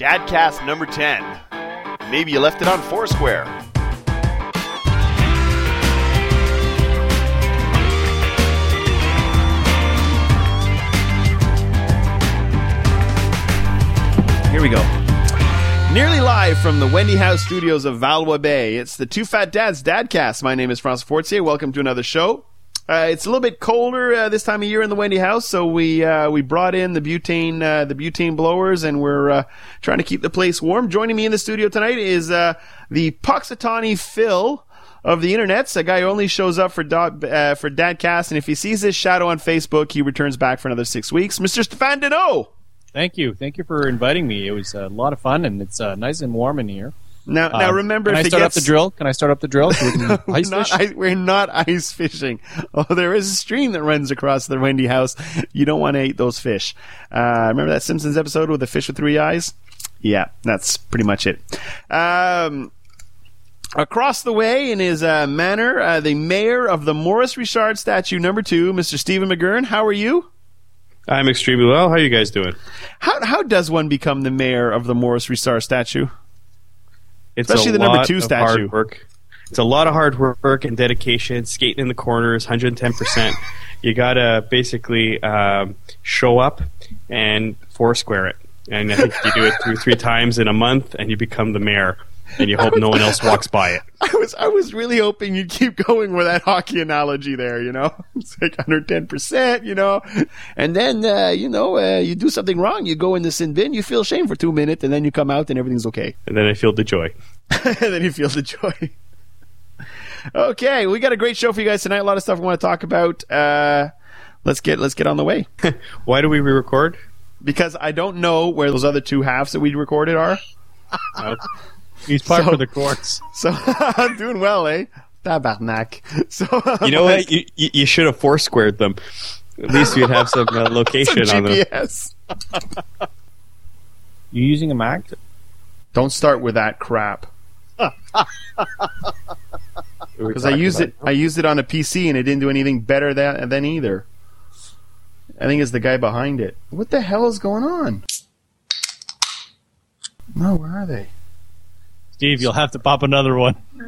Dadcast number 10. Maybe you left it on Foursquare. Here we go. Nearly live from the Wendy House studios of Valois Bay. It's the Two Fat Dads Dadcast. My name is Francois Fortier. Welcome to another show. Uh, it's a little bit colder uh, this time of year in the Wendy House, so we uh, we brought in the butane uh, the butane blowers, and we're uh, trying to keep the place warm. Joining me in the studio tonight is uh, the Punxsutawney Phil of the internets, a guy who only shows up for dot, for Dadcast, and if he sees his shadow on Facebook, he returns back for another six weeks. Mr. Stéphane Deneau. Thank you. Thank you for inviting me. It was a lot of fun, and it's nice and warm in here. Now, now Um, remember, can if I start gets, up the drill? Can I start up the drill? So we can we're ice not. I, we're not ice fishing. Oh, there is a stream that runs across the Wendy house. You don't want to eat those fish. Uh, remember that Simpsons episode with the fish with three eyes? Yeah, that's pretty much it. Um, across the way in his uh, manor, uh, the mayor of the Maurice Richard statue number two, Mr. Stephen McGurn. How are you? I'm extremely well. How are you guys doing? How how does one become the mayor of the Maurice Richard statue? It's Especially the number two statue. Hard work. It's a lot of hard work and dedication. Skating in the corners, 110. percent You gotta basically um, show up and foursquare it. And I think you do it through three times in a month, and you become the mayor. And you hope no one else walks by it. I was I was really hoping you'd keep going with that hockey analogy there, you know? It's like 110%, you know? And then, uh, you know, uh, you do something wrong, you go in the sin bin, you feel shame for two minutes, and then you come out and everything's okay. And then I feel the joy. and then you feel the joy. okay, we got a great show for you guys tonight. A lot of stuff we want to talk about. Uh, let's get let's get on the way. Why do we re-record? because I don't know where those other two halves that we recorded are. He's part So- for the courts. So I'm doing well, eh? Tabarnak. So you know what? You, you, you should have foursquared them. At least you'd have some uh, Some location on them. GPS. You using a Mac? Don't start with that crap. Because I used it, I used it on a PC and it didn't do anything better than than either. I think it's the guy behind it. What the hell is going on? No, where are they? Steve, you'll have to pop another one.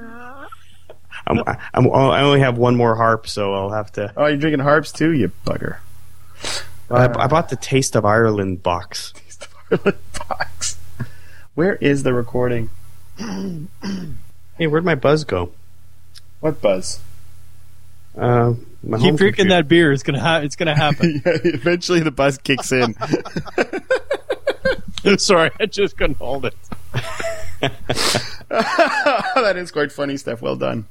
I'm, I'm, I only have one more harp, so I'll have to. Oh, you're drinking harps too, you bugger. I, I bought the Taste of Ireland box. Ireland Box. Where is the recording? Hey, where'd my buzz go? What buzz? Uh, my Keep home drinking computer. that beer. It's gonna ha- It's gonna happen. Yeah, eventually the buzz kicks in. Sorry, I just couldn't hold it. that is quite funny stuff. Well done.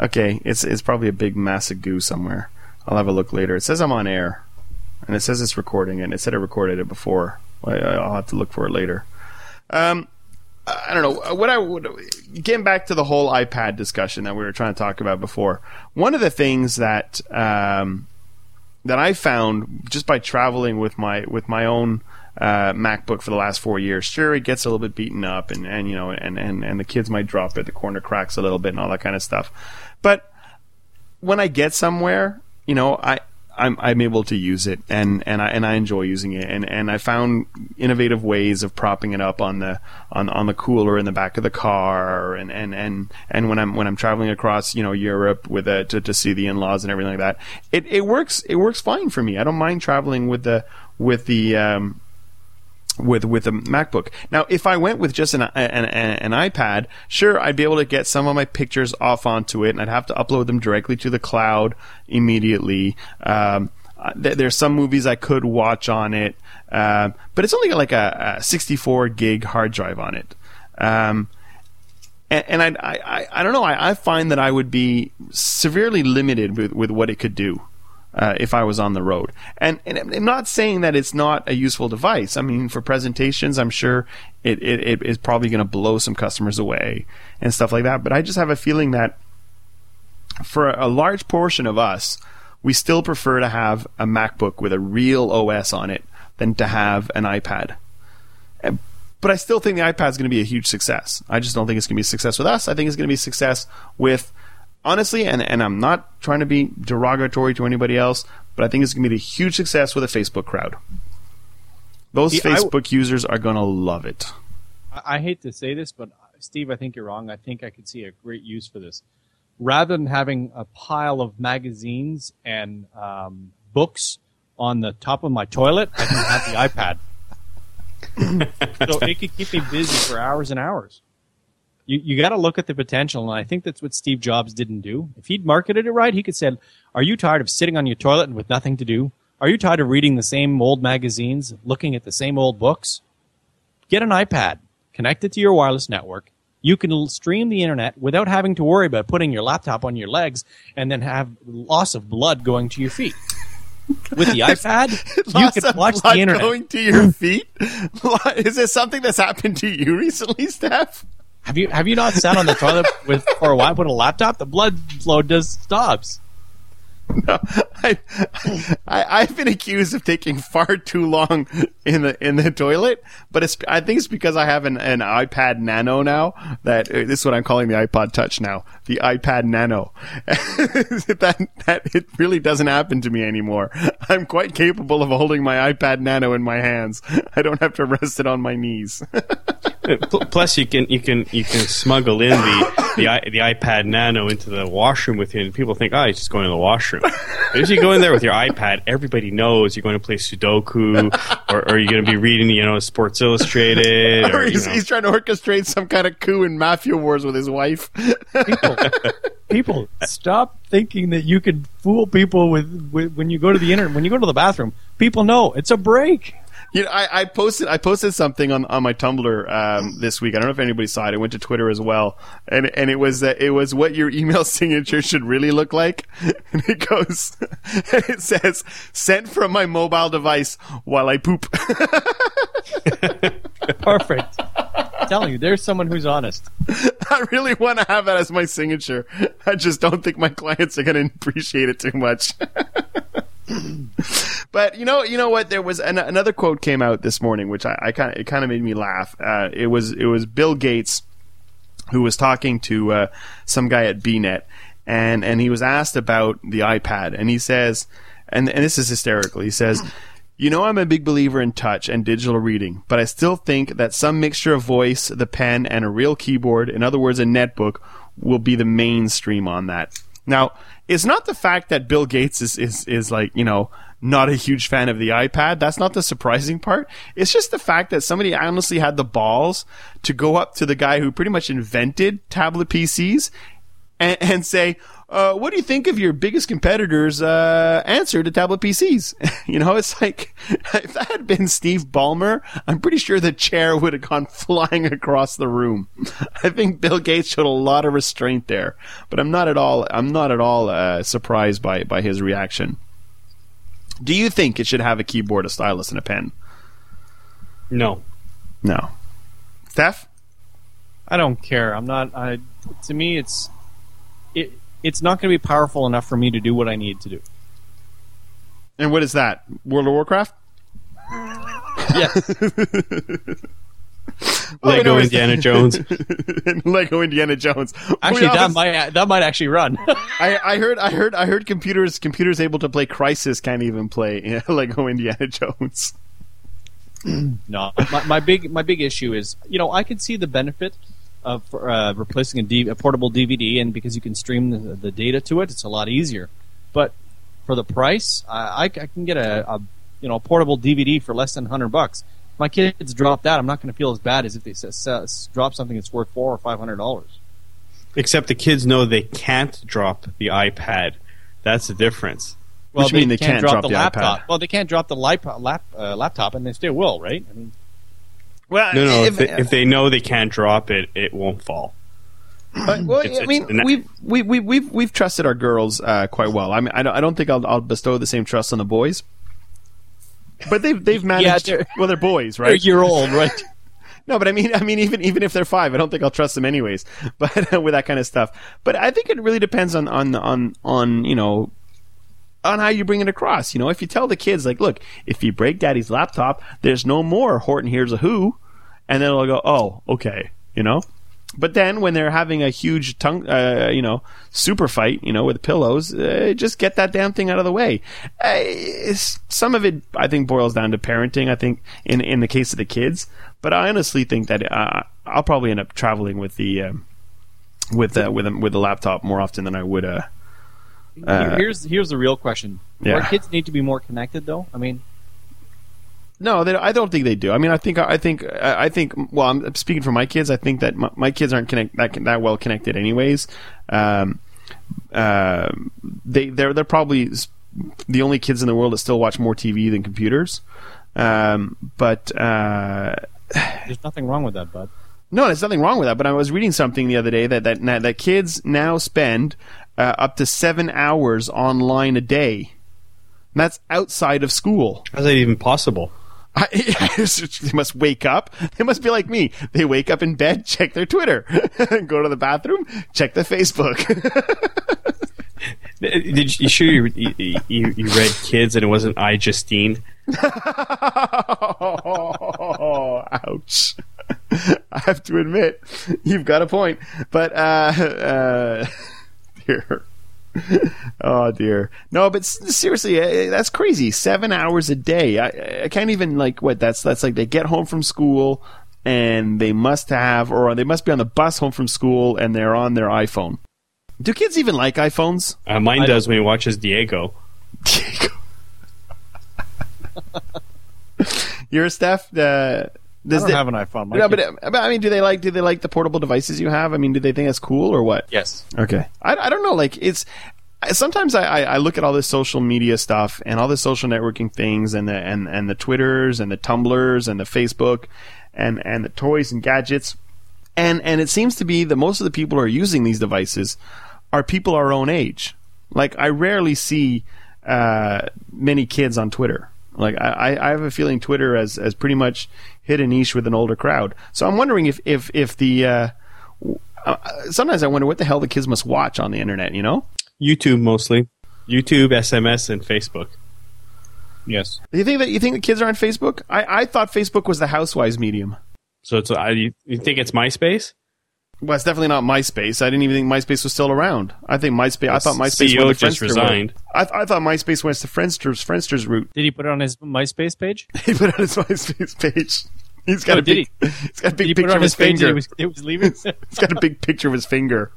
Okay, it's it's probably a big mass of goo somewhere. I'll have a look later. It says I'm on air, and it says it's recording. And it said I recorded it before. I, I'll have to look for it later. Um, I don't know what I would. Getting back to the whole iPad discussion that we were trying to talk about before. One of the things that um, that I found just by traveling with my with my own uh, MacBook for the last four years. Sure, it gets a little bit beaten up, and, and you know, and, and, and the kids might drop it, the corner cracks a little bit, and all that kind of stuff. But when I get somewhere, you know, I I'm I'm able to use it, and, and I and I enjoy using it, and, and I found innovative ways of propping it up on the on on the cooler in the back of the car, and, and, and, and when I'm when I'm traveling across you know Europe with it to, to see the in laws and everything like that, it, it works it works fine for me. I don't mind traveling with the with the um, with with a MacBook. Now, if I went with just an, an an iPad, sure, I'd be able to get some of my pictures off onto it, and I'd have to upload them directly to the cloud immediately. Um, th- there's some movies I could watch on it, um, but it's only got like a, a 64 gig hard drive on it. Um, and, and I, I, I don't know. I, I find that I would be severely limited with, with what it could do uh, if I was on the road. And, and I'm not saying that it's not a useful device. I mean, for presentations, I'm sure it, it, it is probably going to blow some customers away and stuff like that. But I just have a feeling that for a large portion of us, we still prefer to have a MacBook with a real OS on it than to have an iPad. But I still think the iPad is going to be a huge success. I just don't think it's going to be a success with us. I think it's going to be a success with, honestly, and, and I'm not trying to be derogatory to anybody else, but I think it's going to be a huge success with a Facebook crowd. Those See, I w- Facebook users are gonna love it. I, I hate to say this, but Steve, I think you're wrong. I think I could see a great use for this. Rather than having a pile of magazines and um, books on the top of my toilet, I can have the iPad. so it could keep me busy for hours and hours. You you got to look at the potential, and I think that's what Steve Jobs didn't do. If he'd marketed it right, he could said, "Are you tired of sitting on your toilet and with nothing to do? Are you tired of reading the same old magazines, looking at the same old books? Get an iPad, connect it to your wireless network. You can stream the internet without having to worry about putting your laptop on your legs and then have loss of blood going to your feet." With the iPad, you can of watch blood the internet. going to your feet. Is this something that's happened to you recently, Steph? Have you have you not sat on the toilet with for a while with a laptop? The blood flow just stops. No, I, I, I've been accused of taking far too long in the in the toilet, but it's I think it's because I have an, an iPad Nano now. That uh, this is what I'm calling the iPod Touch now, the iPad Nano. that that it really doesn't happen to me anymore. I'm quite capable of holding my iPad Nano in my hands. I don't have to rest it on my knees. Pl- Plus, you can you can you can smuggle in the the, i- the iPad Nano into the washroom with you, and people think, oh, he's just going to the washroom. But if you go in there with your iPad, everybody knows you're going to play Sudoku, or, or you're going to be reading, you know, Sports Illustrated, or or you he's, know. he's trying to orchestrate some kind of coup in mafia wars with his wife. People, people, stop thinking that you can fool people with, with when you go to the internet. When you go to the bathroom, people know it's a break. You know, I, I posted I posted something on, on my Tumblr um, this week. I don't know if anybody saw it. It went to Twitter as well, and and it was uh, it was what your email signature should really look like. And it goes, and it says, "Sent from my mobile device while I poop." Perfect. I'm telling you, there's someone who's honest. I really want to have that as my signature. I just don't think my clients are going to appreciate it too much. but you know, you know what? There was an, another quote came out this morning, which I, I kind of it kind of made me laugh. Uh, it was it was Bill Gates who was talking to uh, some guy at BNet, and and he was asked about the iPad, and he says, and and this is hysterical. He says. You know, I'm a big believer in touch and digital reading, but I still think that some mixture of voice, the pen, and a real keyboard, in other words, a netbook, will be the mainstream on that. Now, it's not the fact that Bill Gates is, is, is like, you know, not a huge fan of the iPad. That's not the surprising part. It's just the fact that somebody honestly had the balls to go up to the guy who pretty much invented tablet PCs and, and say, uh, what do you think of your biggest competitor's uh, answer to tablet PCs? you know, it's like if that had been Steve Ballmer, I'm pretty sure the chair would have gone flying across the room. I think Bill Gates showed a lot of restraint there, but I'm not at all. I'm not at all uh, surprised by by his reaction. Do you think it should have a keyboard, a stylus, and a pen? no. No. Steph? I don't care. I'm not. I. To me, it's it. It's not going to be powerful enough for me to do what I need to do. And what is that? World of Warcraft? Yes. Oh, Lego no, it's- Indiana Jones. Lego Indiana Jones. Actually, that might that might actually run. I, I heard I heard I heard computers computers able to play Crysis can't even play Lego Indiana Jones. No, my, my big my big issue is you know I can see the benefit of uh, replacing a, D, a portable DVD, and because you can stream the, the data to it, it's a lot easier. But for the price, I, I, I can get a, a you know a portable DVD for less than hundred bucks. If my kids drop that, I'm not going to feel as bad as if they s- s- drop something that's worth four or five hundred dollars. Except the kids know they can't drop the iPad. That's the difference. Well, Which mean they can't drop the, the laptop. iPad. Well, they can't drop the lap, lap, uh, laptop, and they still will, right? I mean, Well, No, no. If, they, if they know they can't drop it, it won't fall. But, well, It's- I mean, it's- we've we, we, we've we've trusted our girls uh, quite well. I mean, I don't, I don't think I'll, I'll bestow the same trust on the boys, but they've they've managed. they're- well, they're boys, they're a right? year old, right? No, but I mean, I mean, even even if they're five, I don't think I'll trust them anyways. But with that kind of stuff, but I think it really depends on on on on you know on how you bring it across. You know, if you tell the kids like, look, if you break Daddy's laptop, there's no more Horton Hears a Who, and then they'll go, oh, okay, you know. But then when they're having a huge tongue, uh, you know, super fight, you know, with pillows, uh, just get that damn thing out of the way. Uh, some of it, I think, boils down to parenting. I think in in the case of the kids, but I honestly think that uh, I'll probably end up traveling with the um, with uh, with a, with the laptop more often than I would. Uh, Uh, here's here's the real question. Do Yeah. Our kids need to be more connected, though. I mean, No, they, I don't think they do. I mean, I think I think I think. Well, I'm speaking for my kids. I think that my, my kids aren't connect that that well connected, anyways. Um, uh, they they're they're probably the only kids in the world that still watch more TV than computers. Um, but uh, there's nothing wrong with that, bud. no, there's nothing wrong with that. But I was reading something the other day that that that kids now spend uh, up to seven hours online a day. And that's outside of school. How's that even possible? I, they must wake up. They must be like me. They wake up in bed, check their Twitter, go to the bathroom, check the Facebook. Did you, sure you, you, you you read Kids and it wasn't I Justine? oh, ouch. I have to admit, you've got a point. But, uh, uh, dear. Oh dear. No, but seriously, uh, that's crazy. Seven hours a day. I, I can't even like what that's. That's like they get home from school and they must have, or they must be on the bus home from school and they're on their iPhone. Do kids even like iPhones? Uh, mine I does when he watches Diego. You're a Steph. Uh, I don't the- have an iPhone. My no, but, uh, but I mean, do they like do they like the portable devices you have? I mean, do they think that's cool or what? yes, Okay, I, I don't know. Like it's sometimes I, I, I look at all this social media stuff and all the social networking things and the and, and the Twitters and the Tumblers and the Facebook and and the toys and gadgets and and it seems to be that most of the people who are using these devices are people our own age. Like I rarely see uh, many kids on Twitter. Like I, I- I have a feeling Twitter has, has pretty much hit a niche with an older crowd. So I'm wondering if if if the uh, uh, sometimes I wonder what the hell the kids must watch on the internet. You know, YouTube mostly. YouTube, SMS, and Facebook. yes. do you think that you think the kids are on Facebook? I, I thought Facebook was the housewives medium. So it's you, you think it's MySpace? Well, it's definitely not MySpace. I didn't even think MySpace was still around. I think MySpace. I thought MySpace CEO went the just Friendster resigned. I, th- I thought MySpace went the Friendster's Friendster's route. Did he put it on his MySpace page? He put it on his MySpace page. He's got Oh, a big. He's got a big put it picture on of his his finger. It was, it was leaving. He's got a big picture of his finger.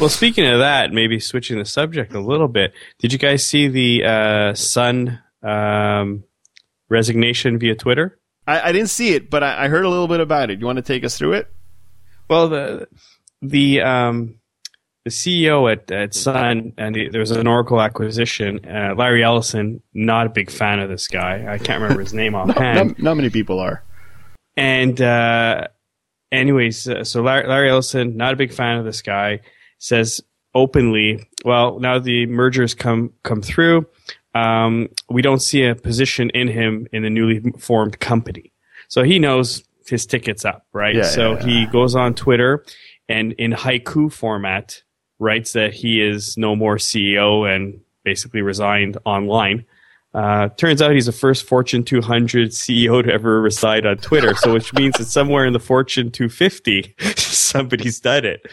Well, speaking of that, maybe switching the subject a little bit. Did you guys see the uh, Sun um, resignation via Twitter? I, I didn't see it, but I, I heard a little bit about it. You want to take us through it? Well, the the um, the CEO at, at Sun, and the, there was an Oracle acquisition. Uh, Larry Ellison, not a big fan of this guy. I can't remember his name offhand. Not, not many people are. And uh, anyways, uh, so Larry, Larry Ellison, not a big fan of this guy, says openly, "Well, now the mergers come come through, um, we don't see a position in him in the newly formed company." So he knows his ticket's up, right? Yeah, so yeah, yeah. he goes on Twitter and in haiku format writes that he is no more CEO and basically resigned online. Uh, turns out he's the first Fortune 200 CEO to ever reside on Twitter, so which means that somewhere in the Fortune 250, somebody's done it.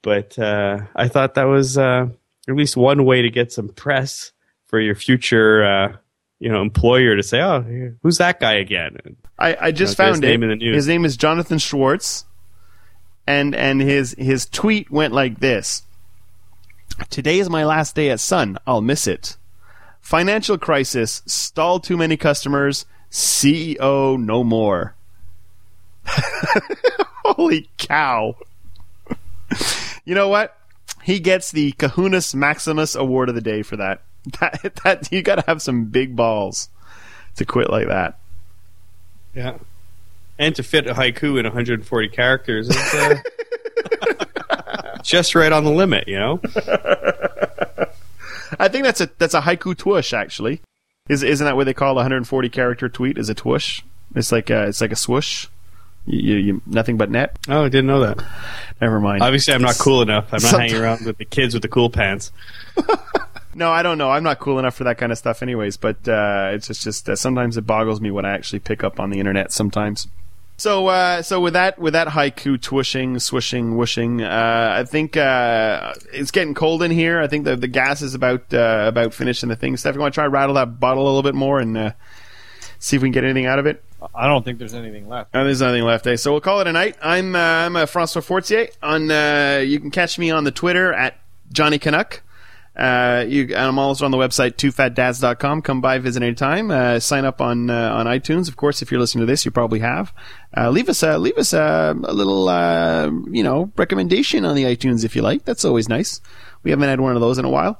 But uh, I thought that was uh, at least one way to get some press for your future, uh, you know, employer to say, "Oh, who's that guy again?" I, I just Okay, his found it. name in the news. His name is Jonathan Schwartz, and and his his tweet went like this: Today is my last day at Sun. I'll miss it. Financial crisis. Stalled too many customers. CEO no more. Holy cow! you know what? He gets the Kahunas Maximus Award of the day for that. That that you got to have some big balls to quit like that. Yeah. And to fit a haiku in 140 characters is uh, just right on the limit, you know? I think that's a that's a haiku twoosh actually. Is isn't that what they call a 140 character tweet? Is a twoosh? It's like a, it's like a swoosh. You, you, you nothing but net. Oh, I didn't know that. Never mind. Obviously, I'm not cool enough. I'm not hanging around with the kids with the cool pants. No, I don't know. I'm not cool enough for that kind of stuff, anyways. But uh, it's just just uh, sometimes it boggles me what I actually pick up on the internet. Sometimes. So, uh, so with that, with that haiku twishing, swishing, whooshing, uh, I think uh, it's getting cold in here. I think the the gas is about uh, about finishing the thing. Steph, you want to try rattle that bottle a little bit more and uh, see if we can get anything out of it? I don't think there's anything left. Uh, there's nothing left, eh? So we'll call it a night. I'm uh, I'm Francois Fortier. On uh, you can catch me on the Twitter at Johnny Canuck. Uh, you, and I'm also on the website twofatdads.com. Come by, visit anytime. Uh, sign up on uh, on iTunes, of course. If you're listening to this, you probably have. Uh, leave us a leave us a, a little uh, you know recommendation on the iTunes if you like. That's always nice. We haven't had one of those in a while.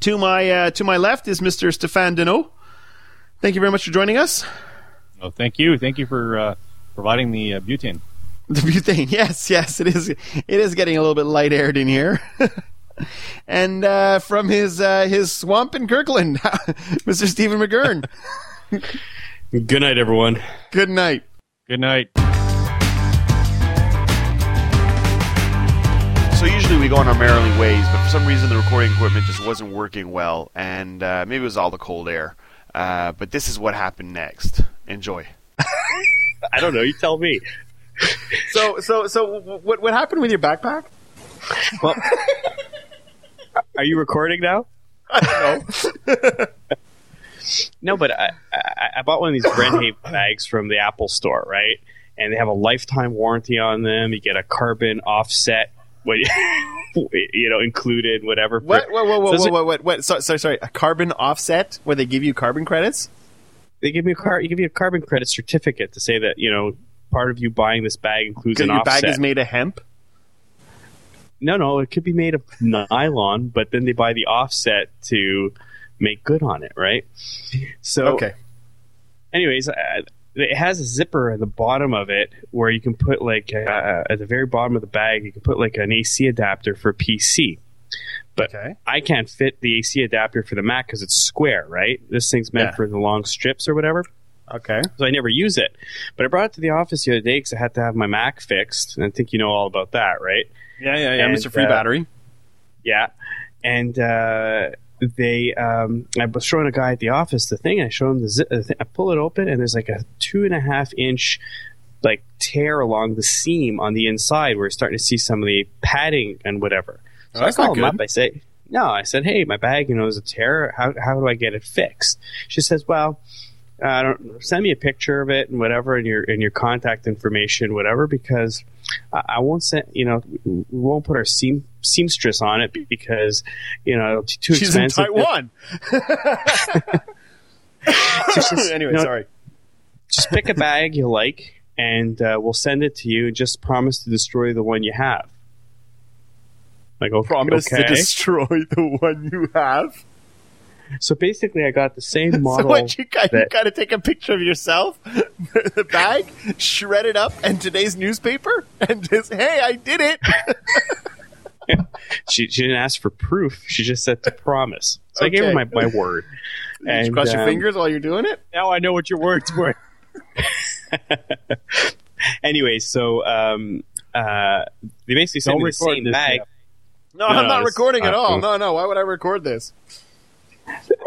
To my uh, to my left is Mr. Stéphane Deneau. Thank you very much for joining us. Oh, thank you. Thank you for uh, providing the uh, butane. The butane, yes, yes, it is. It is getting a little bit light aired in here. and uh, from his uh, his swamp in Kirkland, Mr. Stephen McGurn. Good night, everyone. Good night. Good night. So usually we go on our merrily ways, but for some reason the recording equipment just wasn't working well, and uh, maybe it was all the cold air. Uh, but this is what happened next. Enjoy. I don't know. You tell me. So so so what what happened with your backpack? Well, are you recording now? Know. No, but I, I, I bought one of these Brenthaven bags from the Apple store, right? And they have a lifetime warranty on them. You get a carbon offset, what you know, included, whatever. What? Whoa, whoa, whoa, Does whoa, whoa, what? What? So, sorry, sorry. A carbon offset where they give you carbon credits? They give me a car. You give you a carbon credit certificate to say that you know part of you buying this bag includes an your offset. bag is made of hemp. No, no, it could be made of nylon, but then they buy the offset to make good on it, right? So Okay. anyways, uh, it has a zipper at the bottom of it where you can put like uh, at the very bottom of the bag, you can put like an AC adapter for PC. But Okay. I can't fit the AC adapter for the Mac because it's square, right? This thing's meant Yeah. for the long strips or whatever, Okay. so I never use it. But I brought it to the office the other day because I had to have my Mac fixed, and I think you know all about that, right? Yeah, yeah, yeah. And, Mr. Free uh, Battery. Yeah, and uh, they, um, I was showing a guy at the office the thing. I show him the, zi- the thing. I pull it open, and there's like a two and a half inch like tear along the seam on the inside, where you're starting to see some of the padding and whatever. So Oh, I call him up. I say, no. I said, hey, my bag, you know, is a tear. How how do I get it fixed? She says, well. Uh, don't, send me a picture of it and whatever, and your and your contact information, whatever, because I, won't send. You know, we won't put our seam seamstress on it because you know it'll be too She's in expensive. Taiwan. So she's- anyway, no, sorry. Just pick a bag you like, and uh, we'll send it to you. And just promise to destroy the one you have. Like, okay, Promise okay. to destroy the one you have. So basically, I got the same So model. what you got? You got to take a picture of yourself, the bag, shred it up, and today's newspaper, and just hey, I did it. she, she didn't ask for proof. She just said to promise. So I gave her my, my word. Did you And, cross your um, fingers while you're doing it? Now I know what your words were. anyway, so um, uh, they basically sent Don't me the same bag. Jeff. No, No, I'm not recording at all. cool. No, no. Why would I record this?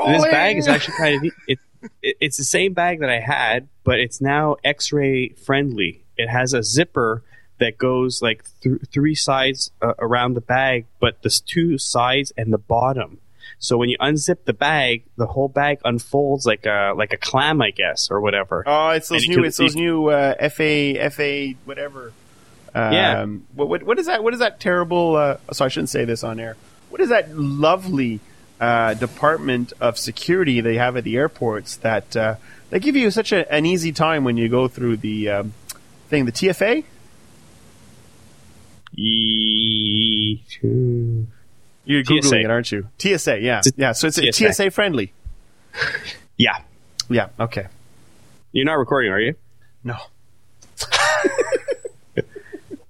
This bag is actually kind of neat. It, it, it's the same bag that I had, but it's now X-ray friendly. It has a zipper that goes like th- three sides uh, around the bag, but there's two sides and the bottom. So when you unzip the bag, the whole bag unfolds like a like a clam, I guess, or whatever. Oh, it's those new. can- It's those new uh, FA FA whatever. Um, Yeah. What, what what is that? What is that terrible? Uh, so I shouldn't say this on air. What is that lovely uh, department of security they have at the airports that uh, they give you such a, an easy time when you go through the um, thing, the TFA? E- You're TSA. googling it, aren't you? TSA, yeah, yeah. So it's TSA. TSA friendly. Yeah, Yeah. Okay. you're not recording, are you? No.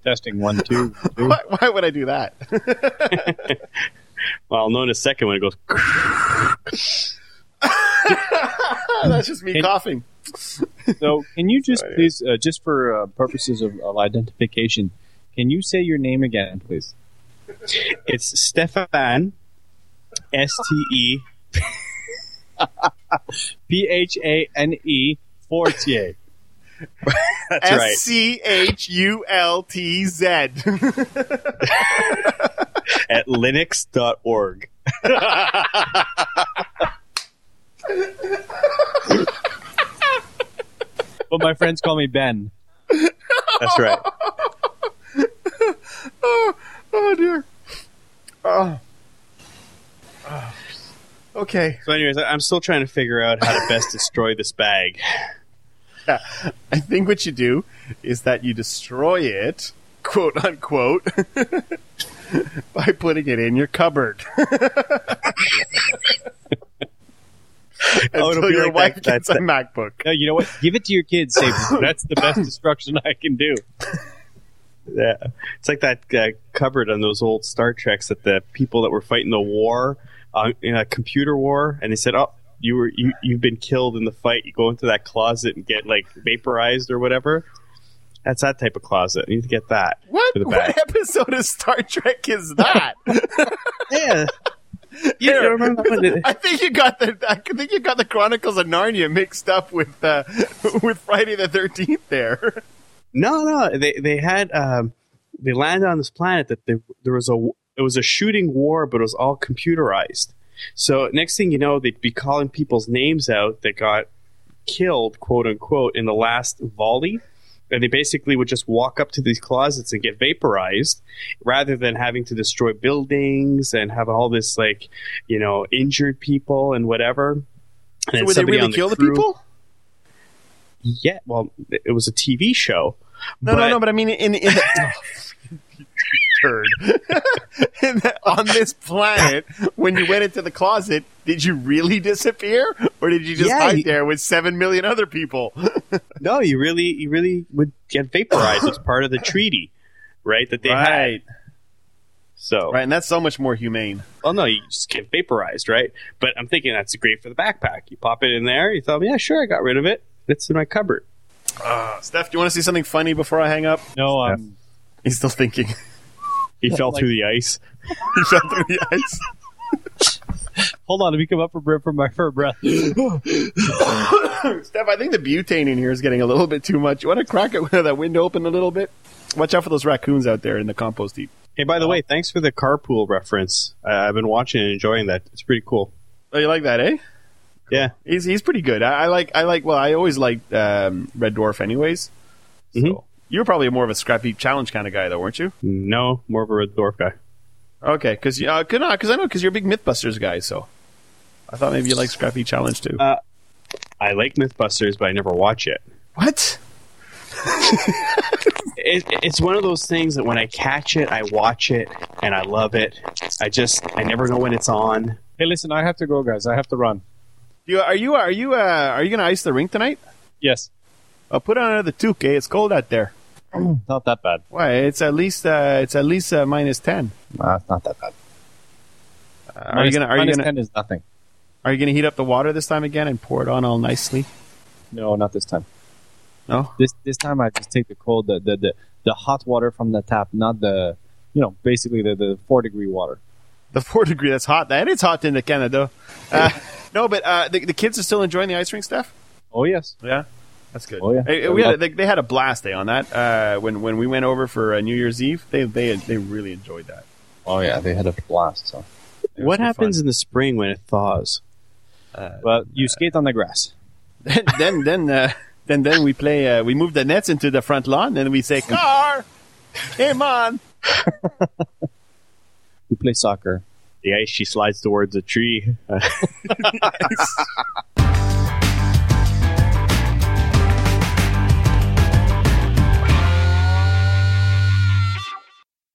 Testing one, two. two. Why, why would I do that? Well, I'll know in a second when it goes. That's just me Can- coughing. So, can you just Sorry. please, uh, just for uh, purposes of, of identification, can you say your name again, please? It's Stéphane, S T E P H A N E Fortier. That's right. S C H U L T Z. At linux.org. But my friends call me Ben. That's right. oh, oh dear. Oh. Oh. Okay. So, anyways, I- I'm still trying to figure out how to best destroy this bag. I think what you do is that you destroy it, quote unquote, by putting it in your cupboard. Oh, Until be your like wife that- gets that's a MacBook. No, you know what? Give it to your kids. Say that's the best destruction I can do. Yeah, it's like that uh, cupboard on those old Star Treks that the people that were fighting the war, uh, in a computer war, and they said, "Oh, you were you you've been killed in the fight." You go into that closet and get like vaporized or whatever. That's that type of closet. You need to get that. What? What episode of Star Trek is that? Yeah. You remember I think you got the I think you got the Chronicles of Narnia mixed up with uh, with Friday the Thirteenth there. No, no, they they had um, they landed on this planet that they, there was a it was a shooting war, but it was all computerized. So next thing you know, they'd be calling people's names out that got killed, quote unquote, in the last volley. And they basically would just walk up to these closets and get vaporized rather than having to destroy buildings and have all this, like, you know, injured people and whatever. And So would they really on kill the people? Yeah, well, it was a TV show. No, no, no. But I mean, in in the oh, turd in on this planet, when you went into the closet, did you really disappear, or did you just Yeah, hide you- there with seven million other people? No, you really, you really would get vaporized as part of the treaty, right? That they had. So, right, and that's so much more humane. well, no, you just get vaporized, right? But I'm thinking that's great for the backpack. You pop it in there. You thought, yeah, sure, I got rid of it. It's in my cupboard. Uh, Steph, do you want to see something funny before I hang up? No, um, He's still thinking. He fell like- through the ice. he fell through the ice. hold on. Let me come up for breath for my for breath. Steph, I think the butane in here is getting a little bit too much. You want to crack it with that window open a little bit? Watch out for those raccoons out there in the compost heap. Hey, by the way, thanks for the carpool reference. Uh, I've been watching and enjoying that. It's pretty cool. Oh, you like that, eh? Yeah. He's he's pretty good. I, I like I like well I always liked um, Red Dwarf anyways. So Mhm. You were probably more of a scrap heap challenge kind of guy though, weren't you? No, more of a red dwarf guy. Okay, because uh, cause, no, 'cause I know because you're a big MythBusters guy, so I thought maybe you like scrap heap challenge too. Uh, I like MythBusters, but I never watch it. what? it, it's one of those things that when I catch it, I watch it and I love it. I just I never know when it's on. Hey, listen, I have to go, guys. I have to run. You are you are you uh, are you gonna ice the rink tonight? Yes, I'll put on another toque. It's cold out there. Not that bad. Why? It's at least uh, it's at least uh, minus ten. It's not that bad. Uh, are you gonna are you gonna ten is nothing. are you gonna heat up the water this time again and pour it on all nicely? No, not this time. No. This this time I just take the cold, the the the, the hot water from the tap, not the you know basically the the four degree water. The four degree that's hot. That it's hot in the Canada. Uh, no, but uh, the, the kids are still enjoying the ice rink stuff. Oh yes. Yeah, that's good. Oh, yeah. Hey, we had a, they, they had a blast day on that. Uh, when when we went over for uh, New Year's Eve, they they they really enjoyed that. Oh yeah, they had a blast. So, What was happens fun. in the spring when it thaws? well, you skate on the grass. then then then uh, then then we play. Uh, we move the nets into the front lawn, and we say, "Car, come on." We play soccer. The ice she slides towards a tree. Uh,